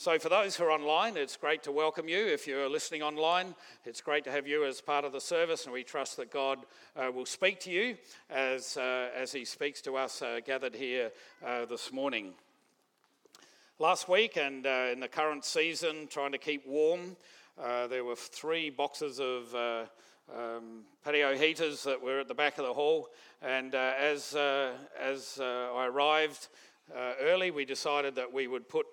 So, for those who are online, it's great to welcome you. If you're listening online, it's great to have you as part of the service, and we trust that God uh, will speak to you as, uh, as He speaks to us uh, gathered here uh, this morning. Last week, and uh, in the current season, trying to keep warm, uh, there were three boxes of um, patio heaters that were at the back of the hall, and as, as I arrived, early, we decided that we would put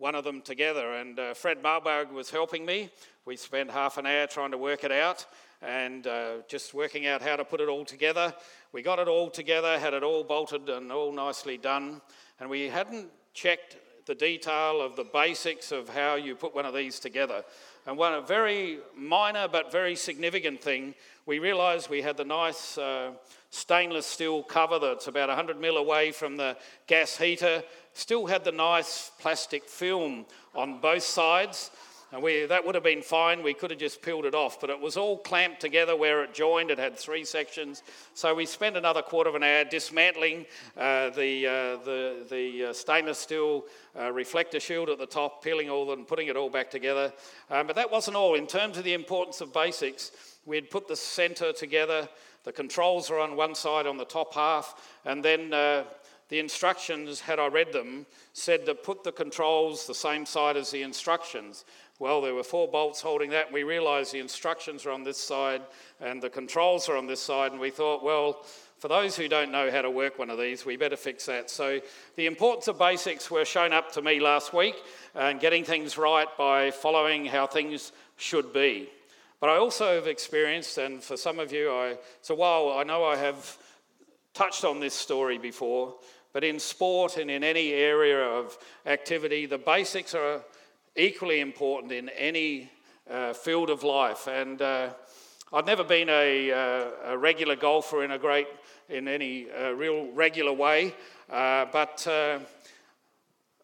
one of them together. And uh, Fred Marburg was helping me. We spent half an hour trying to work it out and uh, just working out how to put it all together. We got it all together, had it all bolted and all nicely done. And we hadn't checked the detail of the basics of how you put one of these together. And one very minor but very significant thing, we realised we had the nice uh, stainless steel cover that's about 100 mil away from the gas heater still had the nice plastic film on both sides. And we, that would have been fine. We could have just peeled it off, but it was all clamped together where it joined. It had three sections. So we spent another quarter of an hour dismantling uh, the, uh, the, the uh, stainless steel uh, reflector shield at the top, peeling all and putting it all back together. Um, but that wasn't all. In terms of the importance of basics, we had put the center together. The controls are on one side on the top half, and then uh, the instructions, had I read them, said to put the controls the same side as the instructions. Well, there were four bolts holding that. We realised the instructions are on this side and the controls are on this side, and we thought, well, for those who don't know how to work one of these, we better fix that. So, the importance of basics were shown up to me last week and getting things right by following how things should be. But I also have experienced, and for some of you, I, so while I know I have touched on this story before, but in sport and in any area of activity, the basics are equally important in any uh, field of life. And uh, I've never been a, uh, a, regular golfer in a great, in any uh, real regular way. Uh, but uh,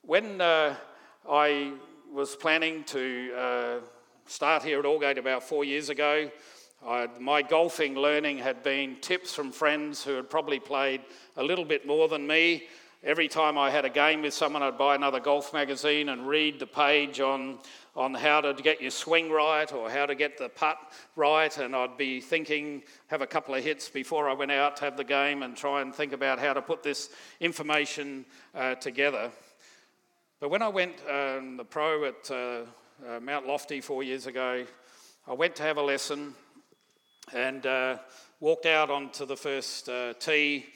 when I was planning to start here at Aldgate about four years ago, I, my golfing learning had been tips from friends who had probably played a little bit more than me. Every time I had a game with someone, I'd buy another golf magazine and read the page on, on how to get your swing right or how to get the putt right. And I'd be thinking, have a couple of hits before I went out to have the game and try and think about how to put this information uh, together. But when I went um, the pro at uh, uh, Mount Lofty four years ago, I went to have a lesson and uh, walked out onto the first uh, tee.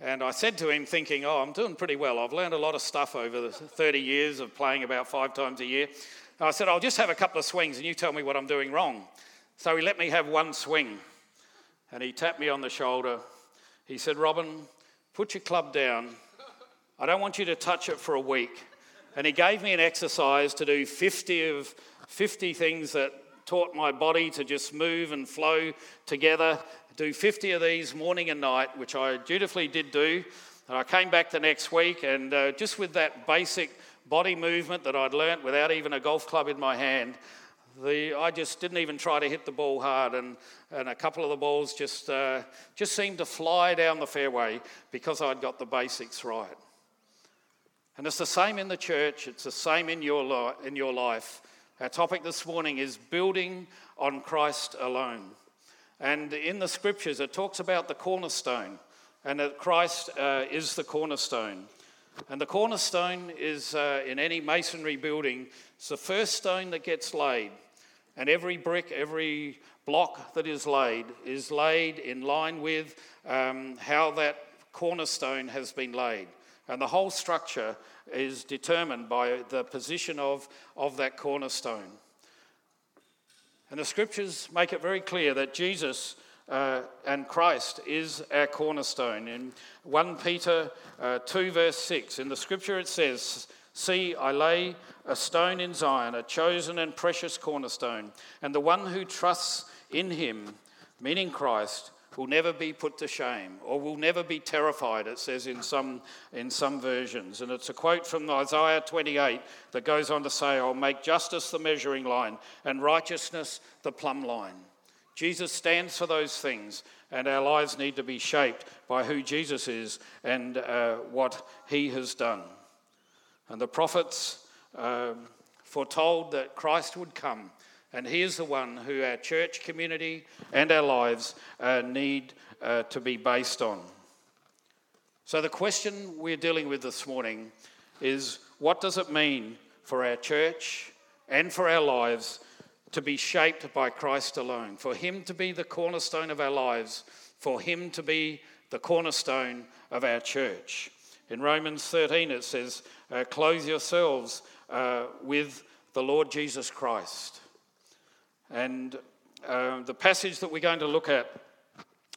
And I said to him, thinking, Oh, I'm doing pretty well. I've learned a lot of stuff over the 30 years of playing about five times a year. And I said, I'll just have a couple of swings and you tell me what I'm doing wrong. So he let me have one swing. And he tapped me on the shoulder. He said, Robin, put your club down. I don't want you to touch it for a week. And he gave me an exercise to do 50 of 50 things that taught my body to just move and flow together. Do 50 of these morning and night, which I dutifully did do. And I came back the next week, and uh, just with that basic body movement that I'd learnt without even a golf club in my hand, the, I just didn't even try to hit the ball hard, and, and a couple of the balls just, uh, just seemed to fly down the fairway because I'd got the basics right. And it's the same in the church, it's the same in your, in your life. Our topic this morning is building on Christ alone. And in the scriptures, it talks about the cornerstone and that Christ uh, is the cornerstone. And the cornerstone is uh, in any masonry building, it's the first stone that gets laid. And every brick, every block that is laid is laid in line with um, how that cornerstone has been laid. And the whole structure is determined by the position of, of that cornerstone. And the scriptures make it very clear that Jesus uh, and Christ is our cornerstone. In 1 Peter uh, 2, verse 6, in the scripture it says, See, I lay a stone in Zion, a chosen and precious cornerstone, and the one who trusts in him, meaning Christ, will never be put to shame or will never be terrified, it says in some, in some versions. And it's a quote from Isaiah 28 that goes on to say, I'll make justice the measuring line and righteousness the plumb line. Jesus stands for those things, and our lives need to be shaped by who Jesus is and uh, what he has done. And the prophets uh, foretold that Christ would come. And He is the one who our church community and our lives uh, need uh, to be based on. So, the question we're dealing with this morning is what does it mean for our church and for our lives to be shaped by Christ alone? For Him to be the cornerstone of our lives, for Him to be the cornerstone of our church. In Romans 13, it says, uh, Clothe yourselves uh, with the Lord Jesus Christ. And uh, the passage that we're going to look at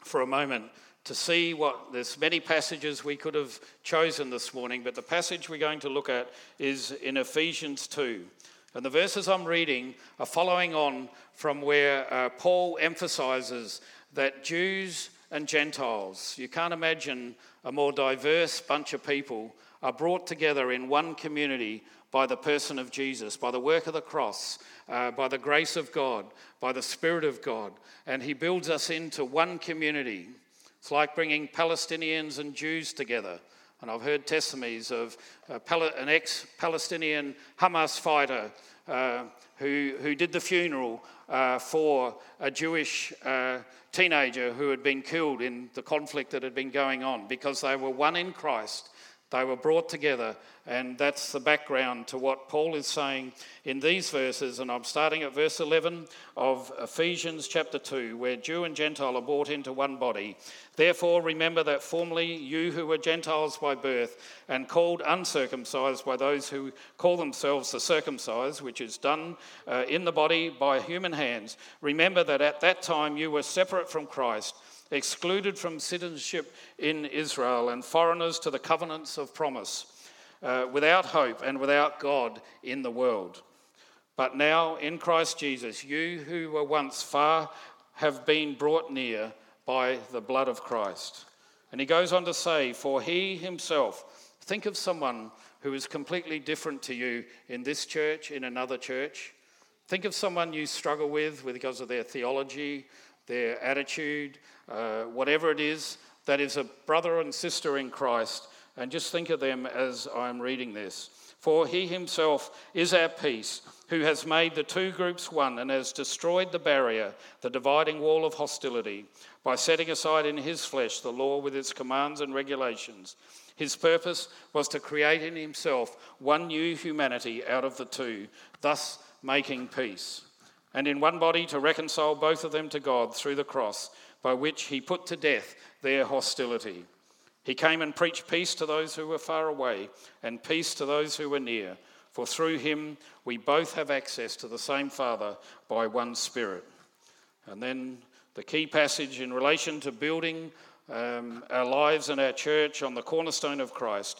for a moment to see what there's many passages we could have chosen this morning, but the passage we're going to look at is in Ephesians 2. And the verses I'm reading are following on from where uh, Paul emphasizes that Jews and Gentiles, you can't imagine a more diverse bunch of people, are brought together in one community by the person of Jesus, by the work of the cross, uh, by the grace of God, by the Spirit of God. And He builds us into one community. It's like bringing Palestinians and Jews together. And I've heard testimonies of an ex Palestinian Hamas fighter uh, who, who did the funeral uh, for a Jewish uh, teenager who had been killed in the conflict that had been going on because they were one in Christ. They were brought together and that's the background to what Paul is saying in these verses. And I'm starting at verse 11 of Ephesians chapter 2, where Jew and Gentile are brought into one body. Therefore, remember that formerly you who were Gentiles by birth and called uncircumcised by those who call themselves the circumcised, which is done uh, in the body by human hands, remember that at that time you were separate from Christ excluded from citizenship in Israel, and foreigners to the covenants of promise uh, without hope and without God in the world. But now in Christ Jesus, you who were once far have been brought near by the blood of Christ. And he goes on to say, For he himself, think of someone who is completely different to you in this church, in another church. Think of someone you struggle with because of their theology, their attitude, uh, whatever it is, that is a brother and sister in Christ and just think of them as I'm reading this. For he himself is our peace, who has made the two groups one and has destroyed the barrier, the dividing wall of hostility, by setting aside in his flesh the law with its commands and regulations. His purpose was to create in himself one new humanity out of the two, thus making peace. And in one body to reconcile both of them to God through the cross, by which he put to death their hostility. He came and preached peace to those who were far away and peace to those who were near. For through him we both have access to the same Father by one Spirit. And then the key passage in relation to building um, our lives and our church on the cornerstone of Christ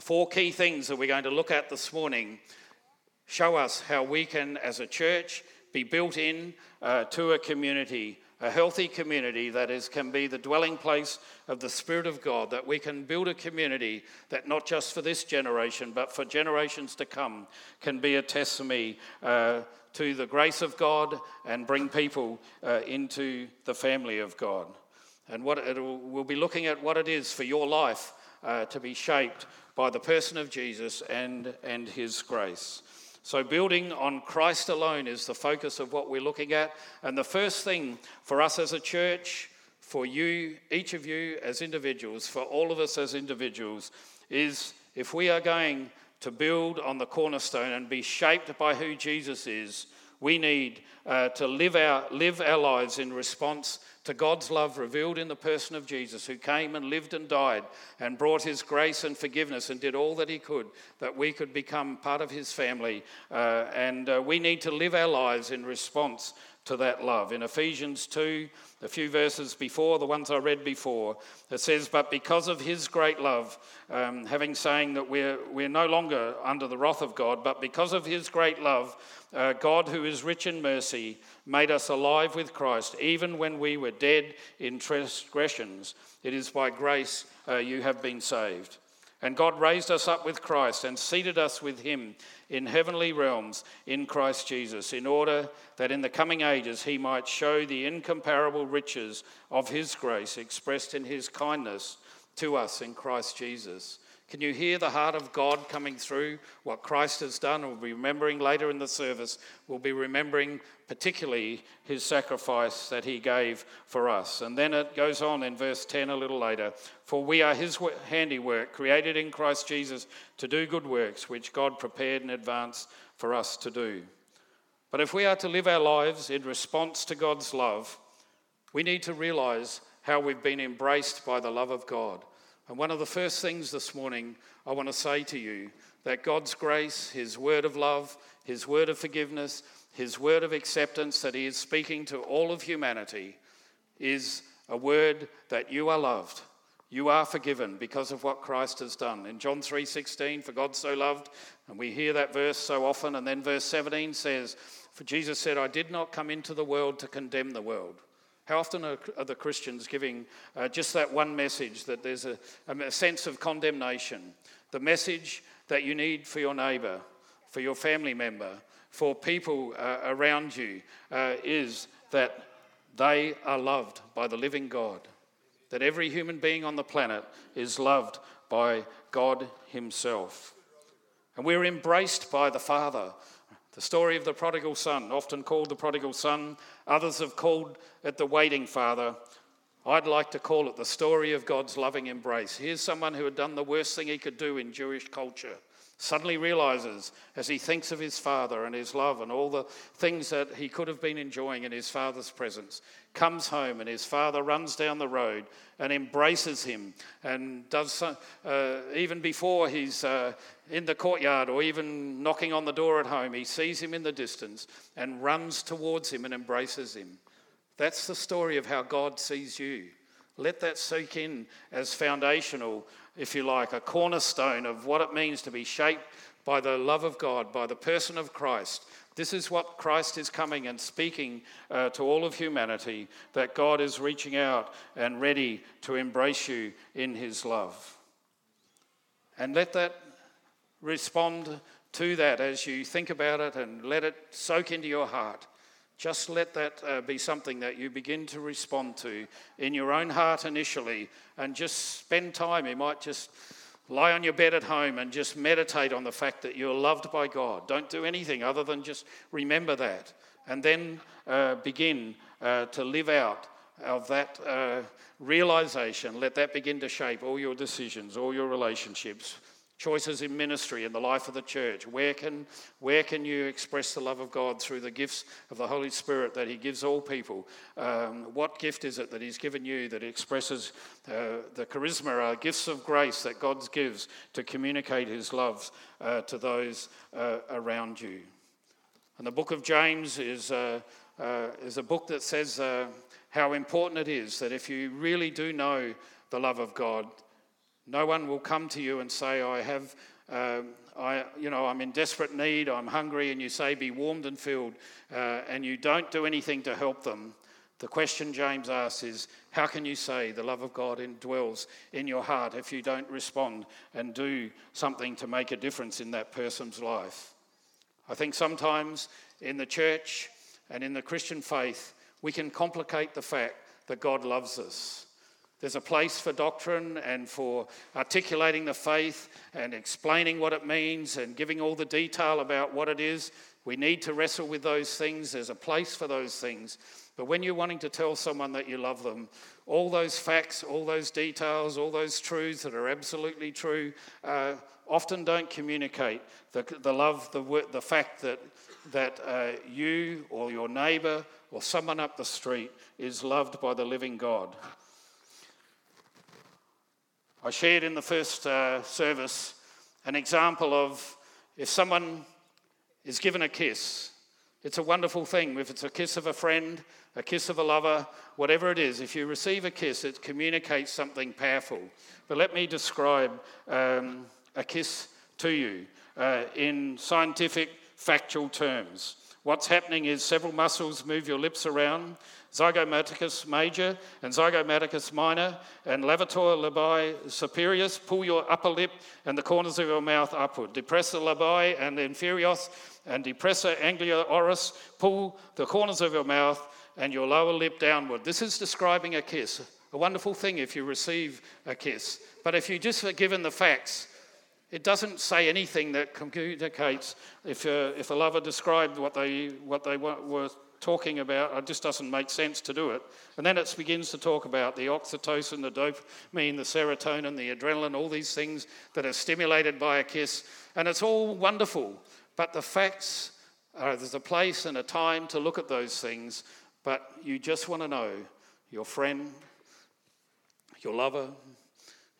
The four key things that we're going to look at this morning show us how we can, as a church, be built in uh, to a community, a healthy community that is, can be the dwelling place of the Spirit of God, that we can build a community that not just for this generation, but for generations to come, can be a testimony uh, to the grace of God and bring people uh, into the family of God. And what we'll be looking at what it is for your life uh, to be shaped by the person of Jesus and, and his grace. So, building on Christ alone is the focus of what we're looking at. And the first thing for us as a church, for you, each of you as individuals, for all of us as individuals, is if we are going to build on the cornerstone and be shaped by who Jesus is, we need uh, to live our, live our lives in response to God's love revealed in the person of Jesus, who came and lived and died and brought his grace and forgiveness and did all that he could that we could become part of his family. Uh, and uh, we need to live our lives in response to that love. In Ephesians 2, a few verses before, the ones I read before, it says, But because of his great love, um, having saying that we're, we're no longer under the wrath of God, but because of his great love, uh, God, who is rich in mercy, made us alive with Christ, even when we were dead in transgressions. It is by grace uh, you have been saved. And God raised us up with Christ and seated us with him in heavenly realms in Christ Jesus, in order that in the coming ages he might show the incomparable riches of his grace expressed in his kindness to us in Christ Jesus. Can you hear the heart of God coming through what Christ has done? We'll be remembering later in the service, we'll be remembering particularly his sacrifice that he gave for us. And then it goes on in verse 10 a little later For we are his handiwork, created in Christ Jesus to do good works, which God prepared in advance for us to do. But if we are to live our lives in response to God's love, we need to realize how we've been embraced by the love of God. And one of the first things this morning I want to say to you that God's grace, His word of love, His word of forgiveness, His word of acceptance that He is speaking to all of humanity is a word that you are loved. You are forgiven because of what Christ has done. In John 3:16, for God so loved, and we hear that verse so often, and then verse 17 says, For Jesus said, I did not come into the world to condemn the world, how often are, are the Christians giving uh, just that one message that there's a, a sense of condemnation? The message that you need for your neighbour, for your family member, for people uh, around you uh, is that they are loved by the living God. That every human being on the planet is loved by God Himself. And we're embraced by the Father. The story of the prodigal son, often called the prodigal son, others have called it the waiting father. I'd like to call it the story of God's loving embrace. Here's someone who had done the worst thing he could do in Jewish culture suddenly realizes as he thinks of his father and his love and all the things that he could have been enjoying in his father's presence, comes home and his father runs down the road and embraces him and does uh, even before he's uh, in the courtyard or even knocking on the door at home, he sees him in the distance and runs towards him and embraces him. That's the story of how God sees you. Let that soak in as foundational if you like, a cornerstone of what it means to be shaped by the love of God, by the person of Christ. This is what Christ is coming and speaking uh, to all of humanity that God is reaching out and ready to embrace you in his love. And let that respond to that as you think about it and let it soak into your heart. Just let that uh, be something that you begin to respond to in your own heart initially and just spend time. You might just lie on your bed at home and just meditate on the fact that you're loved by God. Don't do anything other than just remember that. And then uh, begin uh, to live out of that uh, realization. Let that begin to shape all your decisions, all your relationships choices in ministry in the life of the church. Where can, where can you express the love of God through the gifts of the Holy Spirit that He gives all people? Um, what gift is it that He's given you that expresses uh, the charisma, uh, gifts of grace that God gives to communicate His love uh, to those uh, around you? And the book of James is, uh, uh, is a book that says how important it is that if you really do know the love of God, no one will come to you and say, I have, uh, I, you know, I'm in desperate need, I'm hungry, and you say, Be warmed and filled, uh, and you don't do anything to help them. The question James asks is, How can you say the love of God indwells in your heart if you don't respond and do something to make a difference in that person's life? I think sometimes in the church and in the Christian faith, we can complicate the fact that God loves us. There's a place for doctrine and for articulating the faith and explaining what it means and giving all the detail about what it is. We need to wrestle with those things. There's a place for those things. But when you're wanting to tell someone that you love them, all those facts, all those details, all those truths that are absolutely true uh, often don't communicate the, the love, the, the fact that that uh, you or your neighbour or someone up the street is loved by the living God. I shared in the first uh, service an example of if someone is given a kiss, it's a wonderful thing. If it's a kiss of a friend, a kiss of a lover, whatever it is, if you receive a kiss, it communicates something powerful. But let me describe um, a kiss to you uh, in scientific, factual terms. What's happening is several muscles move your lips around zygomaticus major and zygomaticus minor, and levator labii superius. Pull your upper lip and the corners of your mouth upward. Depressor labii and inferius and depressor anguli oris. Pull the corners of your mouth and your lower lip downward. This is describing a kiss. A wonderful thing if you receive a kiss. But if you just are given the facts, it doesn't say anything that communicates. If, uh, if a lover described what they, what they were talking about, it just doesn't make sense to do it. And then it begins to talk about the oxytocin, the dopamine, the serotonin, the adrenaline, all these things that are stimulated by a kiss. And it's all wonderful. But the facts are there's a place and a time to look at those things. But you just want to know your friend, your lover,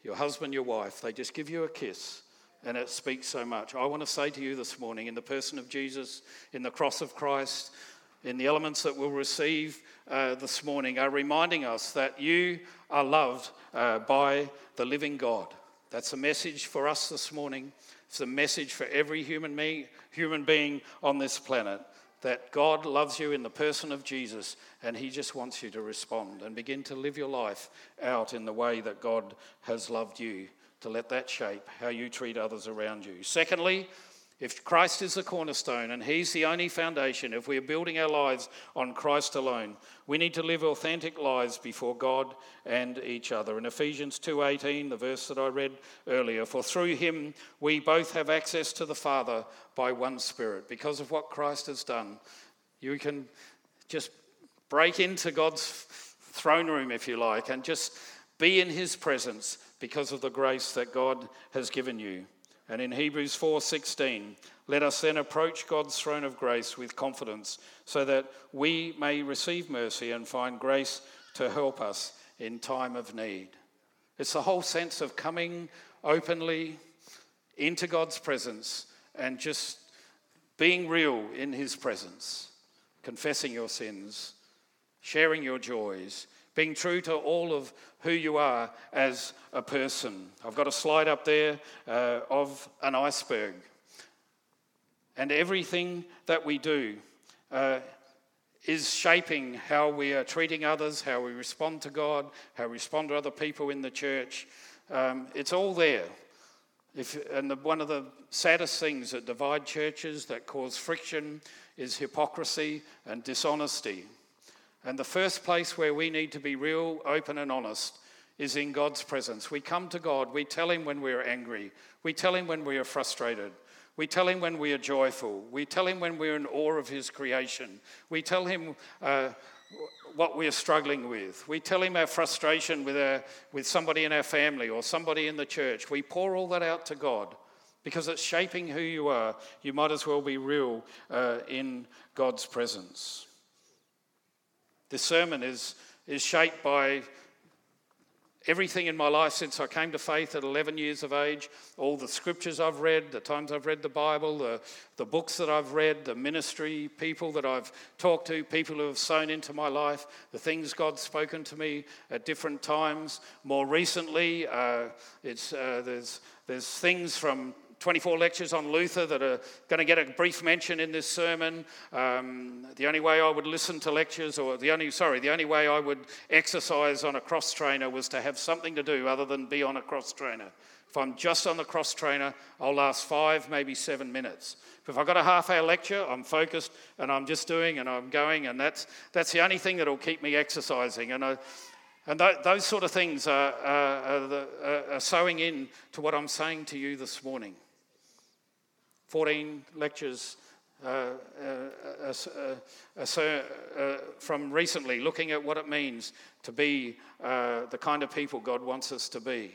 your husband, your wife, they just give you a kiss and it speaks so much. I want to say to you this morning, in the person of Jesus, in the cross of Christ, in the elements that we'll receive uh, this morning, are reminding us that you are loved uh, by the living God. That's a message for us this morning. It's a message for every human, me, human being on this planet that God loves you in the person of Jesus and He just wants you to respond and begin to live your life out in the way that God has loved you to let that shape how you treat others around you. Secondly, if Christ is the cornerstone and He's the only foundation, if we're building our lives on Christ alone, we need to live authentic lives before God and each other. In Ephesians 2:18, the verse that I read earlier, for through Him we both have access to the Father by one Spirit. Because of what Christ has done, you can just break into God's throne room, if you like, and just be in His presence because of the grace that God has given you. And in Hebrews 4:16, let us then approach God's throne of grace with confidence so that we may receive mercy and find grace to help us in time of need. It's the whole sense of coming openly into God's presence and just being real in his presence, confessing your sins, sharing your joys, being true to all of who you are as a person. I've got a slide up there uh, of an iceberg. And everything that we do uh, is shaping how we are treating others, how we respond to God, how we respond to other people in the church. Um, it's all there. If, and the, one of the saddest things that divide churches, that cause friction, is hypocrisy and dishonesty. And the first place where we need to be real, open, and honest is in God's presence. We come to God, we tell Him when we're angry, we tell Him when we are frustrated. We tell him when we are joyful. We tell him when we're in awe of his creation. We tell him uh, what we are struggling with. We tell him our frustration with, our, with somebody in our family or somebody in the church. We pour all that out to God because it's shaping who you are. You might as well be real uh, in God's presence. This sermon is, is shaped by everything in my life since I came to faith at 11 years of age, all the scriptures I've read, the times I've read the Bible, the, the books that I've read, the ministry, people that I've talked to, people who have sown into my life, the things God's spoken to me at different times. More recently, uh, it's, uh, there's, there's things from 24 lectures on Luther that are going to get a brief mention in this sermon. Um, the only way I would listen to lectures, or the only, sorry, the only way I would exercise on a cross trainer was to have something to do other than be on a cross trainer. If I'm just on the cross trainer, I'll last five, maybe seven minutes. If I've got a half hour lecture, I'm focused and I'm just doing and I'm going, and that's, that's the only thing that'll keep me exercising. And I, and th- those sort of things are, are, are, are, sowing in to what I'm saying to you this morning. 14 lectures uh, uh, uh, uh, from recently looking at what it means to be uh, the kind of people God wants us to be.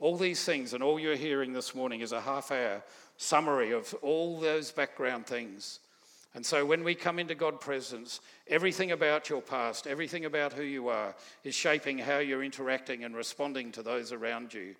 All these things, and all you're hearing this morning is a half hour summary of all those background things. And so when we come into God's presence, everything about your past, everything about who you are, is shaping how you're interacting and responding to those around you.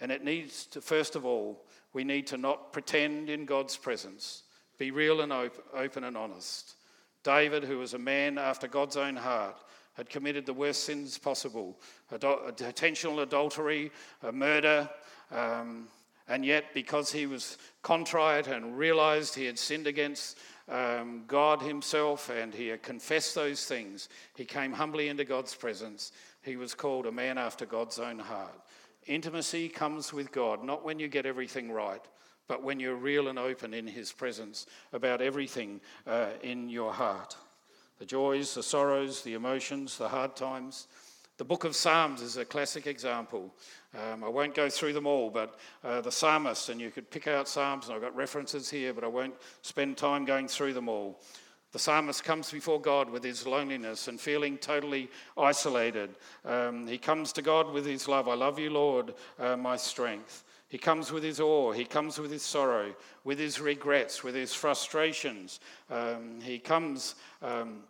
And it needs to, first of all, we need to not pretend in God's presence, be real and open and honest. David, who was a man after God's own heart, had committed the worst sins possible intentional adultery, a murder, um, and yet, because he was contrite and realized he had sinned against um, God himself and he had confessed those things, he came humbly into God's presence. He was called a man after God's own heart. Intimacy comes with God, not when you get everything right, but when you're real and open in his presence about everything uh, in your heart the joys, the sorrows, the emotions, the hard times. The book of Psalms is a classic example. Um, I won't go through them all, but uh, the psalmist, and you could pick out Psalms, and I've got references here, but I won't spend time going through them all. The psalmist comes before God with his loneliness and feeling totally isolated. Um, he comes to God with his love. I love you, Lord, uh, my strength. He comes with his awe, he comes with his sorrow, with his regrets, with his frustrations. Um, he comes um,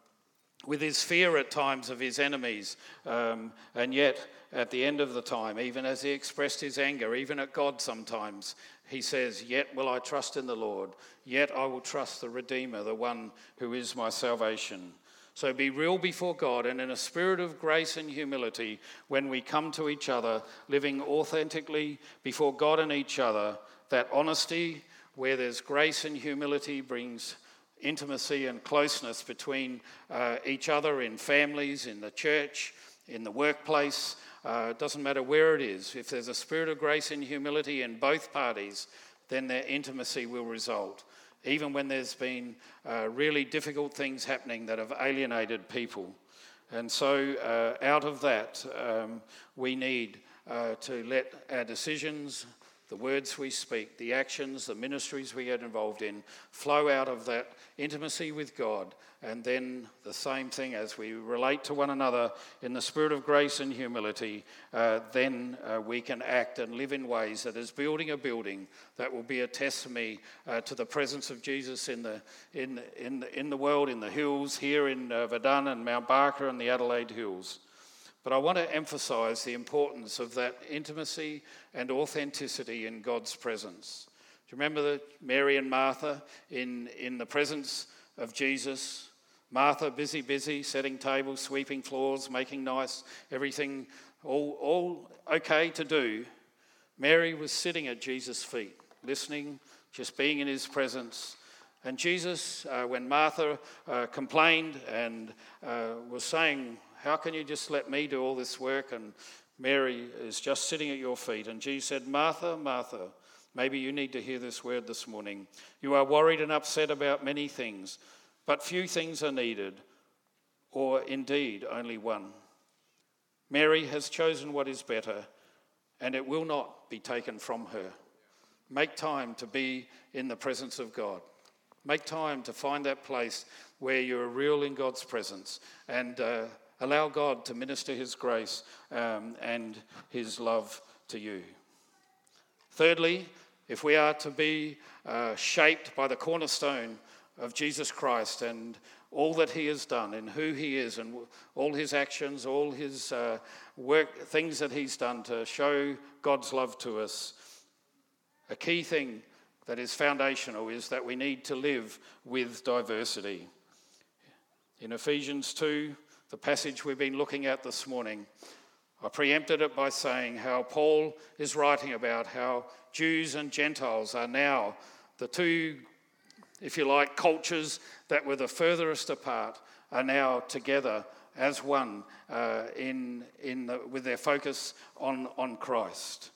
with his fear at times of his enemies. Um, and yet, at the end of the time, even as he expressed his anger, even at God sometimes, he says, Yet will I trust in the Lord, yet I will trust the Redeemer, the one who is my salvation. So be real before God and in a spirit of grace and humility when we come to each other, living authentically before God and each other. That honesty, where there's grace and humility, brings intimacy and closeness between uh, each other in families, in the church, in the workplace. Uh, it doesn't matter where it is. If there's a spirit of grace and humility in both parties, then their intimacy will result. Even when there's been uh, really difficult things happening that have alienated people. And so, uh, out of that, um, we need uh, to let our decisions, the words we speak, the actions, the ministries we get involved in flow out of that intimacy with God. And then the same thing as we relate to one another in the spirit of grace and humility, uh, then uh, we can act and live in ways that is building a building that will be a testimony uh, to the presence of Jesus in the, in, in, in the world, in the hills, here in uh, Verdun and Mount Barker and the Adelaide Hills. But I want to emphasize the importance of that intimacy and authenticity in God's presence. Do you remember the Mary and Martha in, in the presence of Jesus? Martha, busy, busy, setting tables, sweeping floors, making nice, everything all, all okay to do. Mary was sitting at Jesus' feet, listening, just being in his presence. And Jesus, uh, when Martha uh, complained and uh, was saying, how can you just let me do all this work? And Mary is just sitting at your feet. And Jesus said, Martha, Martha, maybe you need to hear this word this morning. You are worried and upset about many things, but few things are needed, or indeed only one. Mary has chosen what is better, and it will not be taken from her. Make time to be in the presence of God. Make time to find that place where you're real in God's presence and uh, Allow God to minister His grace um, and His love to you. Thirdly, if we are to be uh, shaped by the cornerstone of Jesus Christ and all that He has done and who He is and all His actions, all His uh, work, things that He's done to show God's love to us, a key thing that is foundational is that we need to live with diversity. In Ephesians 2, the passage we've been looking at this morning. I preempted it by saying how Paul is writing about how Jews and Gentiles are now the two, if you like, cultures that were the furthest apart are now together as one uh, in, in the, with their focus on, on Christ.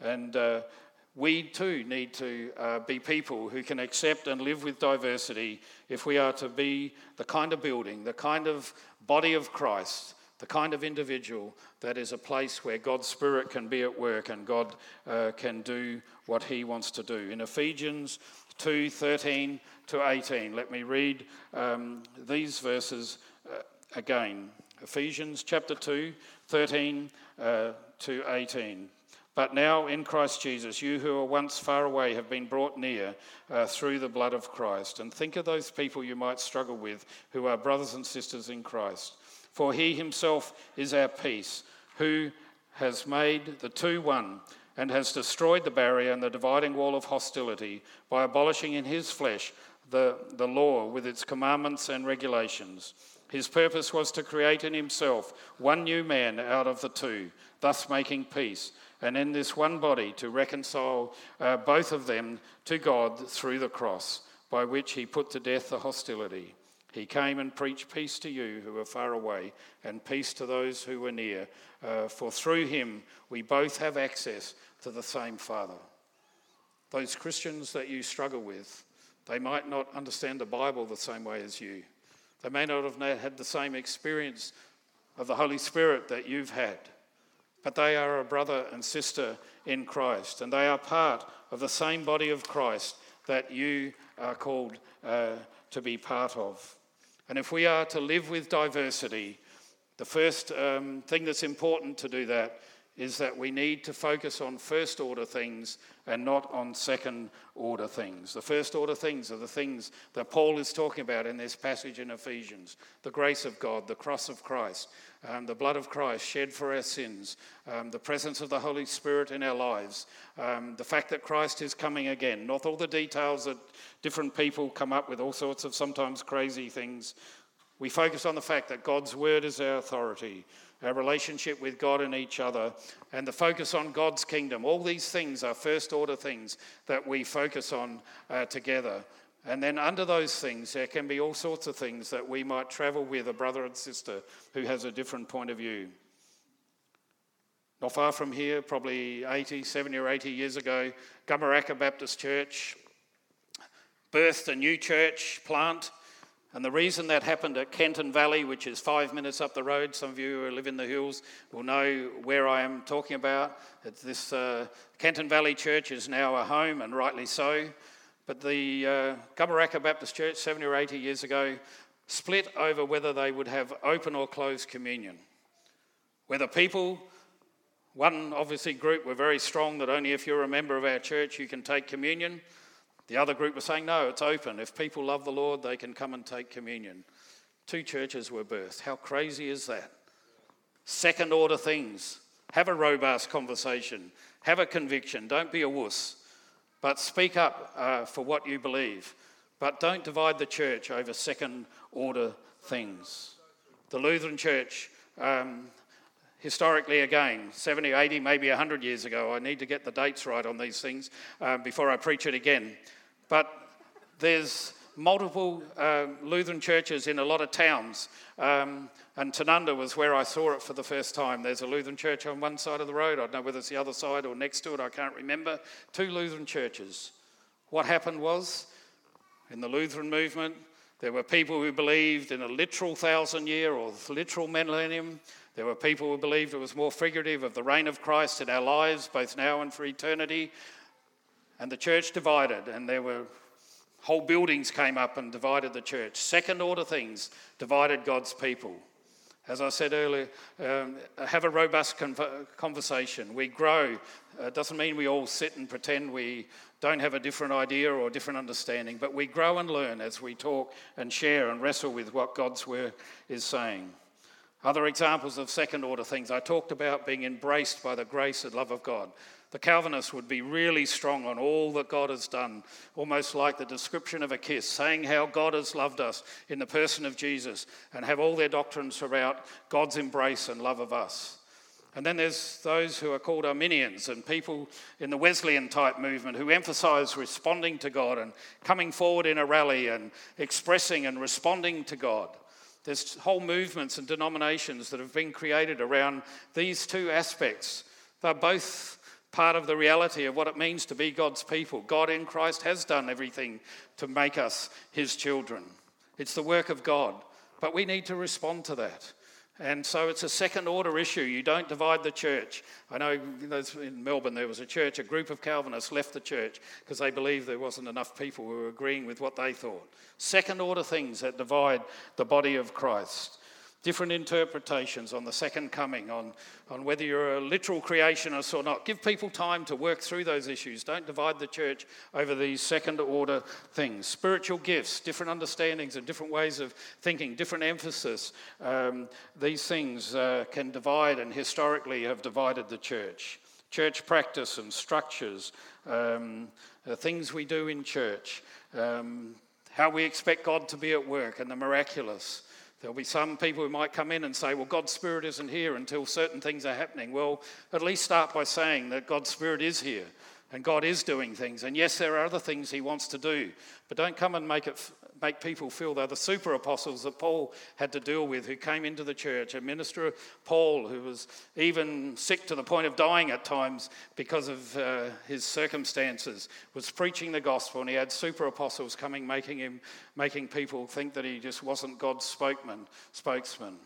And uh, we too need to uh, be people who can accept and live with diversity if we are to be the kind of building, the kind of body of Christ, the kind of individual that is a place where God's Spirit can be at work and God uh, can do what He wants to do. In Ephesians 2 13 to 18, let me read um, these verses uh, again. Ephesians chapter 2, 13 uh, to 18. But now in Christ Jesus, you who were once far away have been brought near uh, through the blood of Christ. And think of those people you might struggle with who are brothers and sisters in Christ. For he himself is our peace, who has made the two one and has destroyed the barrier and the dividing wall of hostility by abolishing in his flesh the, the law with its commandments and regulations. His purpose was to create in himself one new man out of the two, thus making peace and in this one body to reconcile uh, both of them to God through the cross, by which he put to death the hostility. He came and preached peace to you who were far away, and peace to those who were near. Uh, for through him we both have access to the same Father. Those Christians that you struggle with, they might not understand the Bible the same way as you. They may not have had the same experience of the Holy Spirit that you've had but they are a brother and sister in Christ, and they are part of the same body of Christ that you are called uh, to be part of. And if we are to live with diversity, the first um, thing that's important to do that is that we need to focus on first order things and not on second order things. The first order things are the things that Paul is talking about in this passage in Ephesians the grace of God, the cross of Christ, um, the blood of Christ shed for our sins, um, the presence of the Holy Spirit in our lives, um, the fact that Christ is coming again. Not all the details that different people come up with, all sorts of sometimes crazy things. We focus on the fact that God's word is our authority, our relationship with God and each other, and the focus on God's kingdom. All these things are first order things that we focus on uh, together. And then, under those things, there can be all sorts of things that we might travel with a brother and sister who has a different point of view. Not far from here, probably 80, 70 or 80 years ago, Gumeracha Baptist Church birthed a new church plant and the reason that happened at Kenton Valley, which is five minutes up the road, some of you who live in the hills will know where I am talking about. It's this uh, Kenton Valley Church is now a home, and rightly so. But the uh, Baptist Church, 70 or 80 years ago, split over whether they would have open or closed communion. Whether people, one obviously group were very strong that only if you're a member of our church you can take communion. The other group was saying, no, it's open. If people love the Lord, they can come and take communion. Two churches were birthed. How crazy is that? Second order things. Have a robust conversation. Have a conviction. Don't be a wuss. But speak up uh, for what you believe. But don't divide the church over second order things. The Lutheran Church, um, historically again, 70, 80, maybe 100 years ago. I need to get the dates right on these things uh, before I preach it again. But there's multiple uh, Lutheran churches in a lot of towns. Um, and Tanunda was where I saw it for the first time. There's a Lutheran church on one side of the road. I don't know whether it's the other side or next to it, I can't remember. Two Lutheran churches. What happened was, in the Lutheran movement, there were people who believed in a literal thousand year or literal millennium. There were people who believed it was more figurative of the reign of Christ in our lives, both now and for eternity. And the church divided, and there were whole buildings came up and divided the church. Second order things divided God's people. As I said earlier, um, have a robust conversation. We grow. It uh, doesn't mean we all sit and pretend we don't have a different idea or different understanding, but we grow and learn as we talk and share and wrestle with what God's word is saying. Other examples of second order things I talked about being embraced by the grace and love of God. The Calvinists would be really strong on all that God has done, almost like the description of a kiss, saying how God has loved us in the person of Jesus, and have all their doctrines about God's embrace and love of us. And then there's those who are called Arminians and people in the Wesleyan type movement who emphasize responding to God and coming forward in a rally and expressing and responding to God. There's whole movements and denominations that have been created around these two aspects. They're both part of the reality of what it means to be God's people. God in Christ has done everything to make us his children. It's the work of God, but we need to respond to that. And so it's a second order issue. You don't divide the church. I know in Melbourne there was a church, a group of Calvinists left the church because they believed there wasn't enough people who were agreeing with what they thought. Second order things that divide the body of Christ. Different interpretations on the second coming, on, on whether you're a literal creationist or not. Give people time to work through those issues. Don't divide the church over these second order things. Spiritual gifts, different understandings and different ways of thinking, different emphasis. Um, these things uh, can divide and historically have divided the church. Church practice and structures, um, the things we do in church, um, how we expect God to be at work and the miraculous. There'll be some people who might come in and say, well, God's Spirit isn't here until certain things are happening. Well, at least start by saying that God's Spirit is here and God is doing things. And yes, there are other things He wants to do, but don't come and make it make people feel they're the super apostles that Paul had to deal with, who came into the church. A minister, Paul, who was even sick to the point of dying at times because of uh, his circumstances, was preaching the gospel, and he had super apostles coming, making him, making people think that he just wasn't God's spokesman. spokesman.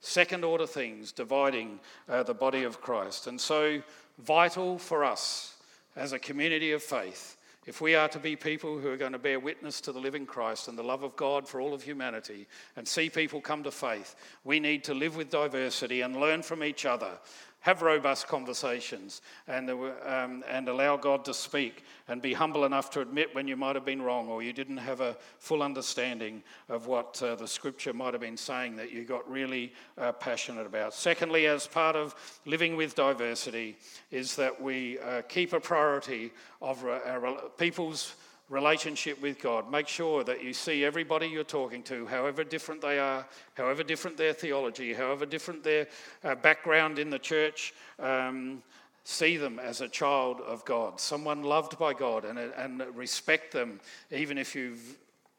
Second order things dividing uh, the body of Christ. And so, vital for us as a community of faith if we are to be people who are going to bear witness to the living Christ and the love of God for all of humanity and see people come to faith, we need to live with diversity and learn from each other have robust conversations and, um, and allow God to speak and be humble enough to admit when you might have been wrong or you didn't have a full understanding of what uh, the scripture might have been saying that you got really uh, passionate about. Secondly, as part of living with diversity, is that we uh, keep a priority of uh, our people's relationship with God. Make sure that you see everybody you're talking to, however different they are, however different their theology, however different their uh, background in the church. Um, see them as a child of God, someone loved by God, and, and respect them, even if you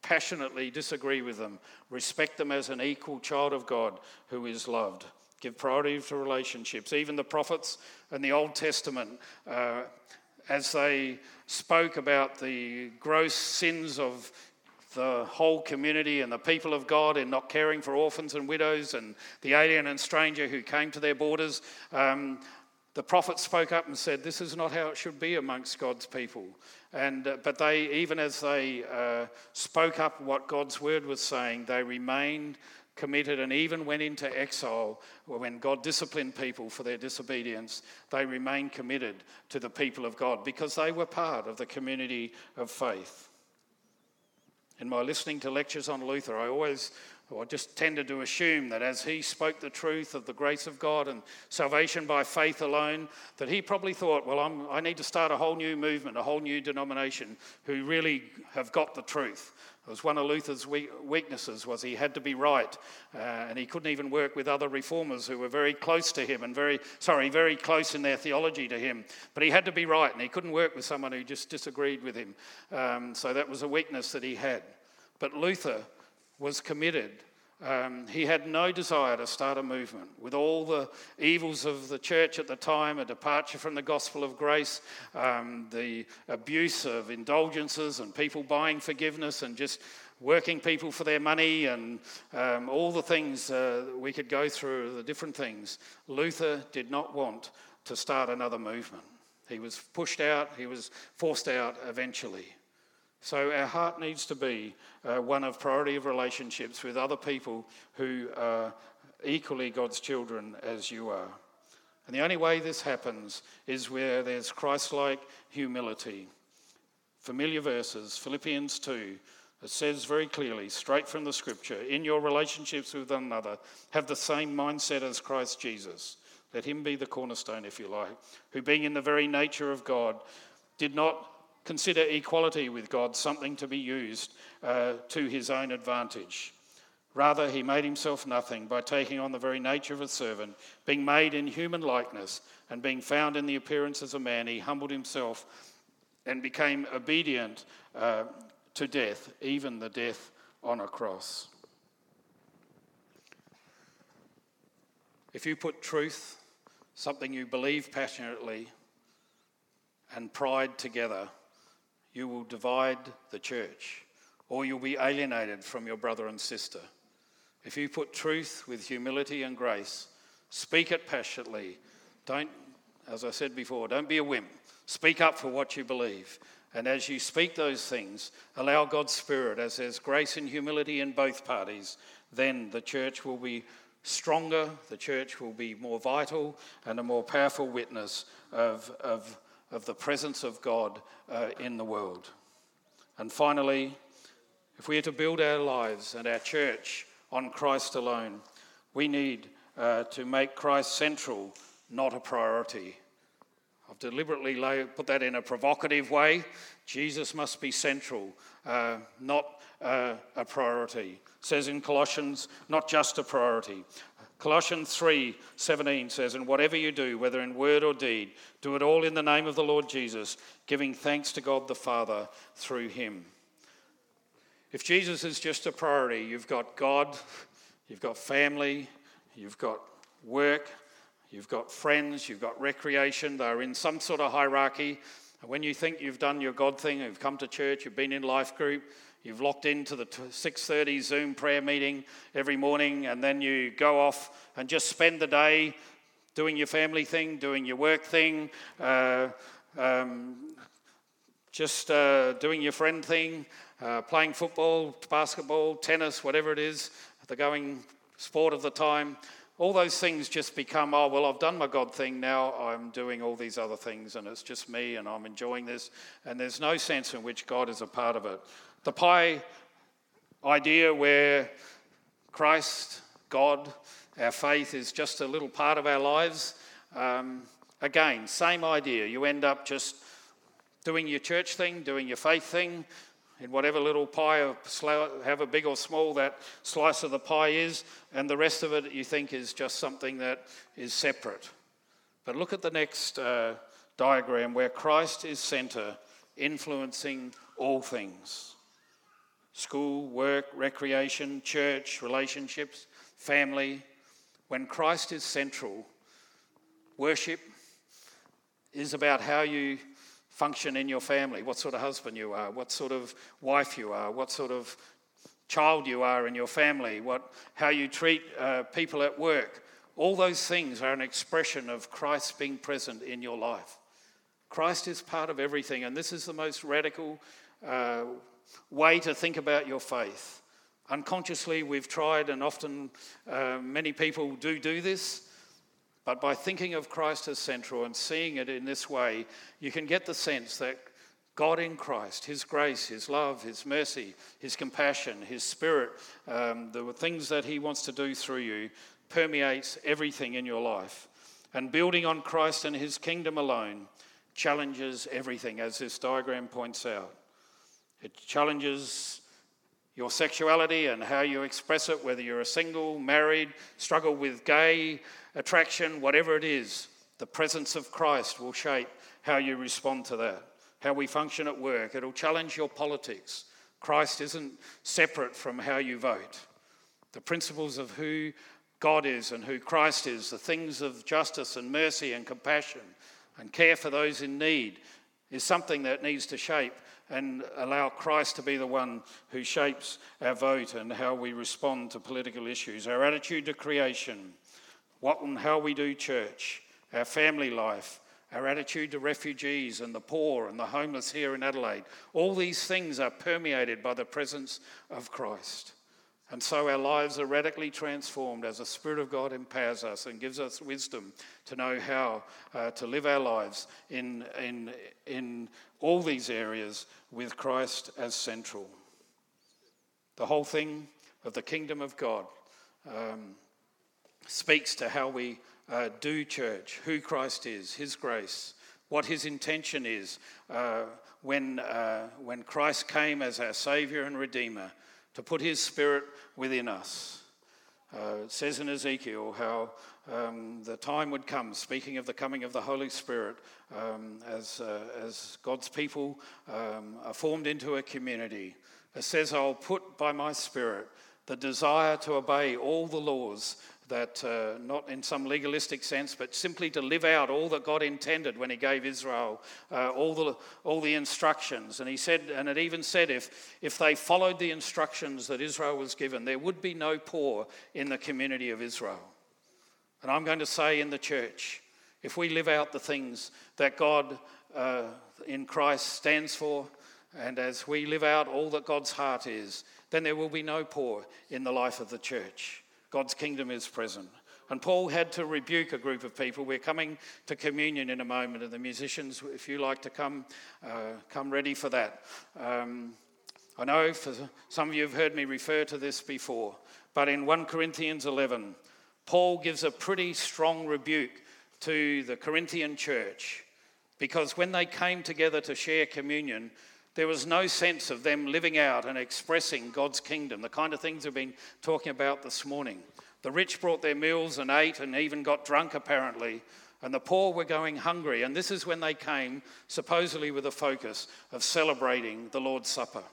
passionately disagree with them. Respect them as an equal child of God who is loved. Give priority to relationships. Even the prophets in the Old Testament, uh, as they spoke about the gross sins of the whole community and the people of God in not caring for orphans and widows and the alien and stranger who came to their borders. Um, the prophet spoke up and said, This is not how it should be amongst God's people. And, uh, but they, even as they uh, spoke up what God's word was saying, they remained committed and even went into exile when God disciplined people for their disobedience, they remained committed to the people of God because they were part of the community of faith. In my listening to lectures on Luther, I always I just tended to assume that as he spoke the truth of the grace of God and salvation by faith alone, that he probably thought, well, I'm, i need to start a whole new movement, a whole new denomination who really have got the truth. It was one of Luther's weaknesses was he had to be right, uh, and he couldn't even work with other reformers who were very close to him and very sorry, very close in their theology to him. But he had to be right, and he couldn't work with someone who just disagreed with him. Um, so that was a weakness that he had. But Luther was committed um, he had no desire to start a movement. With all the evils of the church at the time, a departure from the gospel of grace, um, the abuse of indulgences and people buying forgiveness and just working people for their money and um, all the things uh, we could go through, the different things, Luther did not want to start another movement. He was pushed out, he was forced out eventually. So our heart needs to be uh, one of priority of relationships with other people who are equally God's children as you are. And the only way this happens is where there's Christ like humility. Familiar verses, Philippians 2, it says very clearly, straight from the scripture, in your relationships with one another, have the same mindset as Christ Jesus. Let him be the cornerstone, if you like, who, being in the very nature of God, did not consider equality with God something to be used uh, to his own advantage. Rather, he made himself nothing by taking on the very nature of a servant, being made in human likeness, and being found in the appearance as a man, he humbled himself and became obedient uh, to death, even the death on a cross. If you put truth, something you believe passionately, and pride together, you will divide the church or you'll be alienated from your brother and sister. If you put truth with humility and grace, speak it passionately. Don't, as I said before, don't be a wimp. Speak up for what you believe. And as you speak those things, allow God's Spirit, as there's grace and humility in both parties, then the church will be stronger, the church will be more vital and a more powerful witness of, of, of the presence of God uh, in the world. And finally, if we are to build our lives and our church on Christ alone, we need uh, to make Christ central, not a priority. I've deliberately lay, put that in a provocative way. Jesus must be central, uh, not uh, a priority. It says in Colossians, not just a priority. Colossians 3 17 says, And whatever you do, whether in word or deed, do it all in the name of the Lord Jesus, giving thanks to God the Father through him. If Jesus is just a priority, you've got God, you've got family, you've got work, you've got friends, you've got recreation. They're in some sort of hierarchy. And when you think you've done your God thing, you've come to church, you've been in life group, you've locked into the 6:30 Zoom prayer meeting every morning, and then you go off and just spend the day doing your family thing, doing your work thing, uh, um, just uh, doing your friend thing, uh, playing football, basketball, tennis, whatever it is, the going sport of the time. All those things just become, oh, well, I've done my God thing, now I'm doing all these other things, and it's just me, and I'm enjoying this, and there's no sense in which God is a part of it. The pie idea where Christ, God, our faith is just a little part of our lives, um, again, same idea. You end up just doing your church thing, doing your faith thing, in whatever little pie, of, however big or small that slice of the pie is, and the rest of it you think is just something that is separate. But look at the next uh, diagram where Christ is center, influencing all things school, work, recreation, church, relationships, family. When Christ is central, worship is about how you function in your family, what sort of husband you are, what sort of wife you are, what sort of child you are in your family, what, how you treat uh, people at work. All those things are an expression of Christ being present in your life. Christ is part of everything, and this is the most radical uh, way to think about your faith. Unconsciously, we've tried, and often uh, many people do do this. But by thinking of Christ as central and seeing it in this way, you can get the sense that God in Christ, His grace, His love, His mercy, His compassion, His Spirit, um, the things that He wants to do through you, permeates everything in your life. And building on Christ and His kingdom alone challenges everything, as this diagram points out. It challenges your sexuality and how you express it, whether you're a single, married, struggle with gay attraction, whatever it is, the presence of Christ will shape how you respond to that, how we function at work. It'll challenge your politics. Christ isn't separate from how you vote. The principles of who God is and who Christ is, the things of justice and mercy and compassion and care for those in need, is something that needs to shape and allow Christ to be the one who shapes our vote and how we respond to political issues, our attitude to creation, what and how we do church, our family life, our attitude to refugees and the poor and the homeless here in Adelaide. All these things are permeated by the presence of Christ. And so our lives are radically transformed as the Spirit of God empowers us and gives us wisdom to know how uh, to live our lives in, in, in all these areas with Christ as central. The whole thing of the kingdom of God um, speaks to how we uh, do church, who Christ is, His grace, what His intention is uh, when, uh, when Christ came as our Saviour and Redeemer to put His Spirit within us. Uh, it says in Ezekiel how um, the time would come, speaking of the coming of the Holy Spirit, um, as, uh, as God's people um, are formed into a community. It says, I'll put by my Spirit the desire to obey all the laws that, uh, not in some legalistic sense, but simply to live out all that God intended when He gave Israel uh, all, the, all the instructions. And He said, and it even said, if, if they followed the instructions that Israel was given, there would be no poor in the community of Israel. And I'm going to say in the church, if we live out the things that God uh, in Christ stands for, and as we live out all that God's heart is, then there will be no poor in the life of the church. God's kingdom is present. And Paul had to rebuke a group of people. We're coming to communion in a moment, and the musicians, if you like to come, uh, come ready for that. Um, I know for some of you have heard me refer to this before, but in 1 Corinthians 11, Paul gives a pretty strong rebuke to the Corinthian church because when they came together to share communion, there was no sense of them living out and expressing God's kingdom, the kind of things we've been talking about this morning. The rich brought their meals and ate and even got drunk, apparently, and the poor were going hungry. And this is when they came, supposedly with a focus of celebrating the Lord's Supper.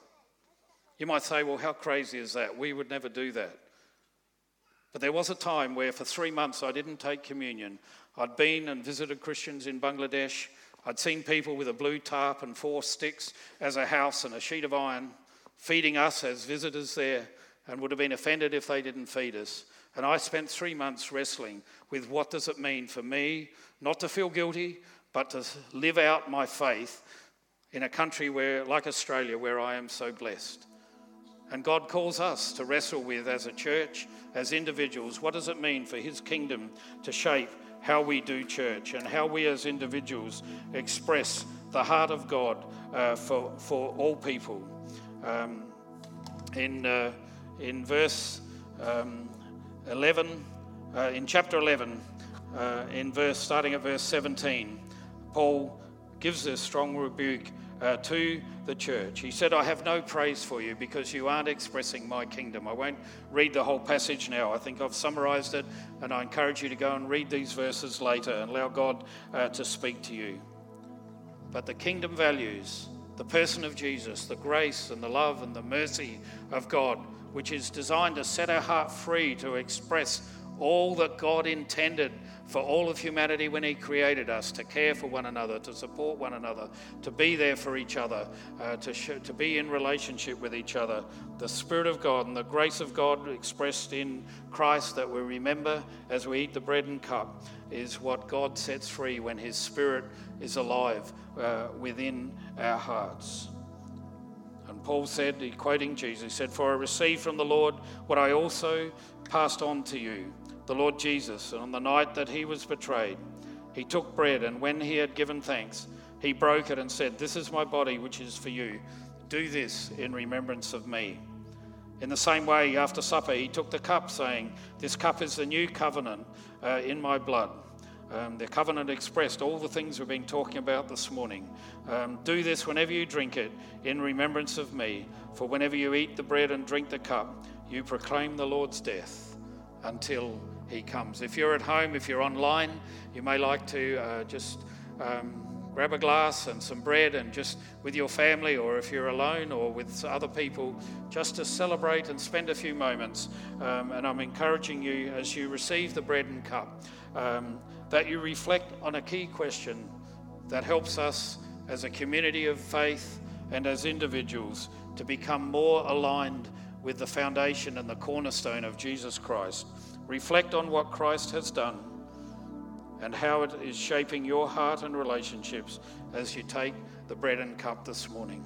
You might say, well, how crazy is that? We would never do that. But there was a time where for three months I didn't take communion. I'd been and visited Christians in Bangladesh. I'd seen people with a blue tarp and four sticks as a house and a sheet of iron feeding us as visitors there and would have been offended if they didn't feed us. And I spent three months wrestling with what does it mean for me not to feel guilty, but to live out my faith in a country where, like Australia, where I am so blessed. And God calls us to wrestle with, as a church, as individuals, what does it mean for His kingdom to shape how we do church and how we as individuals express the heart of God uh, for, for all people. Um, in, uh, in verse um, 11, uh, in chapter 11, uh, in verse starting at verse 17, Paul gives a strong rebuke uh, to the church. He said, I have no praise for you because you aren't expressing my kingdom. I won't read the whole passage now. I think I've summarized it, and I encourage you to go and read these verses later and allow God uh, to speak to you. But the kingdom values the person of Jesus, the grace and the love and the mercy of God which is designed to set our heart free to express all that God intended for all of humanity when He created us to care for one another, to support one another, to be there for each other, uh, to, sh- to be in relationship with each other. The Spirit of God and the grace of God expressed in Christ that we remember as we eat the bread and cup is what God sets free when His Spirit is alive uh, within our hearts. And Paul said, quoting Jesus, he said, For I received from the Lord what I also passed on to you, the Lord Jesus. And on the night that he was betrayed, he took bread, and when he had given thanks, he broke it and said, This is my body, which is for you. Do this in remembrance of me. In the same way, after supper, he took the cup, saying, This cup is the new covenant uh, in my blood. Um, the covenant expressed all the things we've been talking about this morning. Um, do this whenever you drink it in remembrance of me, for whenever you eat the bread and drink the cup, you proclaim the Lord's death until he comes. If you're at home, if you're online, you may like to uh, just um, grab a glass and some bread and just with your family, or if you're alone or with other people, just to celebrate and spend a few moments. Um, and I'm encouraging you as you receive the bread and cup um, that you reflect on a key question that helps us as a community of faith and as individuals to become more aligned with the foundation and the cornerstone of Jesus Christ. Reflect on what Christ has done and how it is shaping your heart and relationships as you take the bread and cup this morning.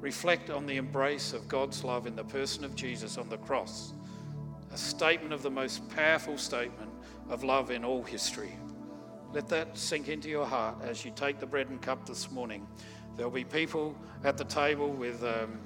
Reflect on the embrace of God's love in the person of Jesus on the cross, a statement of the most powerful statement of love in all history. Let that sink into your heart as you take the bread and cup this morning. There'll be people at the table with um,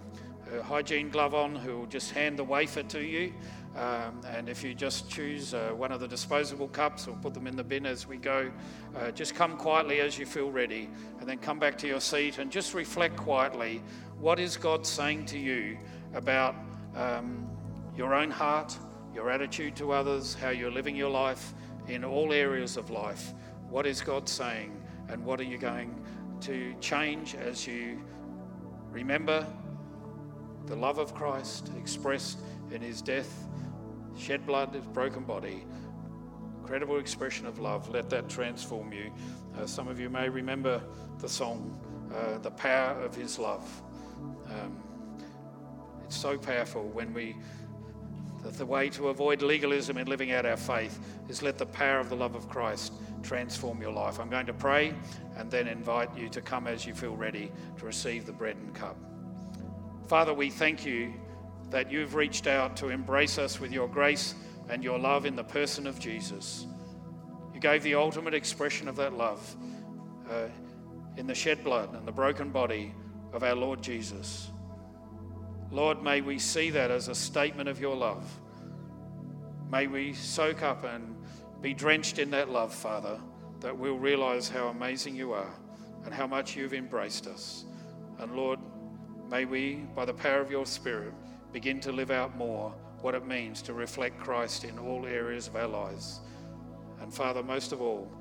a hygiene glove on who will just hand the wafer to you. Um, and if you just choose uh, one of the disposable cups or put them in the bin as we go, uh, just come quietly as you feel ready and then come back to your seat and just reflect quietly what is God saying to you about um, your own heart, your attitude to others, how you're living your life in all areas of life. What is God saying, and what are you going to change as you remember the love of Christ expressed in his death, shed blood, his broken body? Incredible expression of love. Let that transform you. Uh, some of you may remember the song, uh, The Power of His Love. Um, it's so powerful when we that the way to avoid legalism in living out our faith is let the power of the love of Christ transform your life. I'm going to pray and then invite you to come as you feel ready to receive the bread and cup. Father, we thank you that you've reached out to embrace us with your grace and your love in the person of Jesus. You gave the ultimate expression of that love uh, in the shed blood and the broken body of our Lord Jesus. Lord, may we see that as a statement of your love. May we soak up and be drenched in that love, Father, that we'll realize how amazing you are and how much you've embraced us. And Lord, may we, by the power of your Spirit, begin to live out more what it means to reflect Christ in all areas of our lives. And Father, most of all,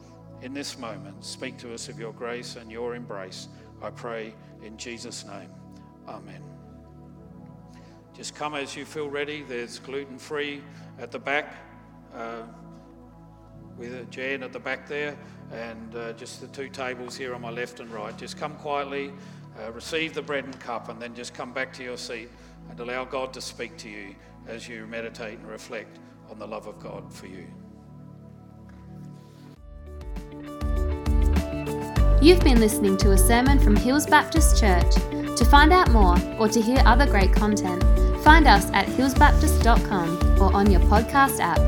in this moment, speak to us of your grace and your embrace. I pray in Jesus' name. Amen. Just come as you feel ready. There's gluten free at the back, uh, with Jan at the back there, and uh, just the two tables here on my left and right. Just come quietly, uh, receive the bread and cup, and then just come back to your seat and allow God to speak to you as you meditate and reflect on the love of God for you. You've been listening to a sermon from Hills Baptist Church. To find out more or to hear other great content, find us at hillsbaptist.com or on your podcast app.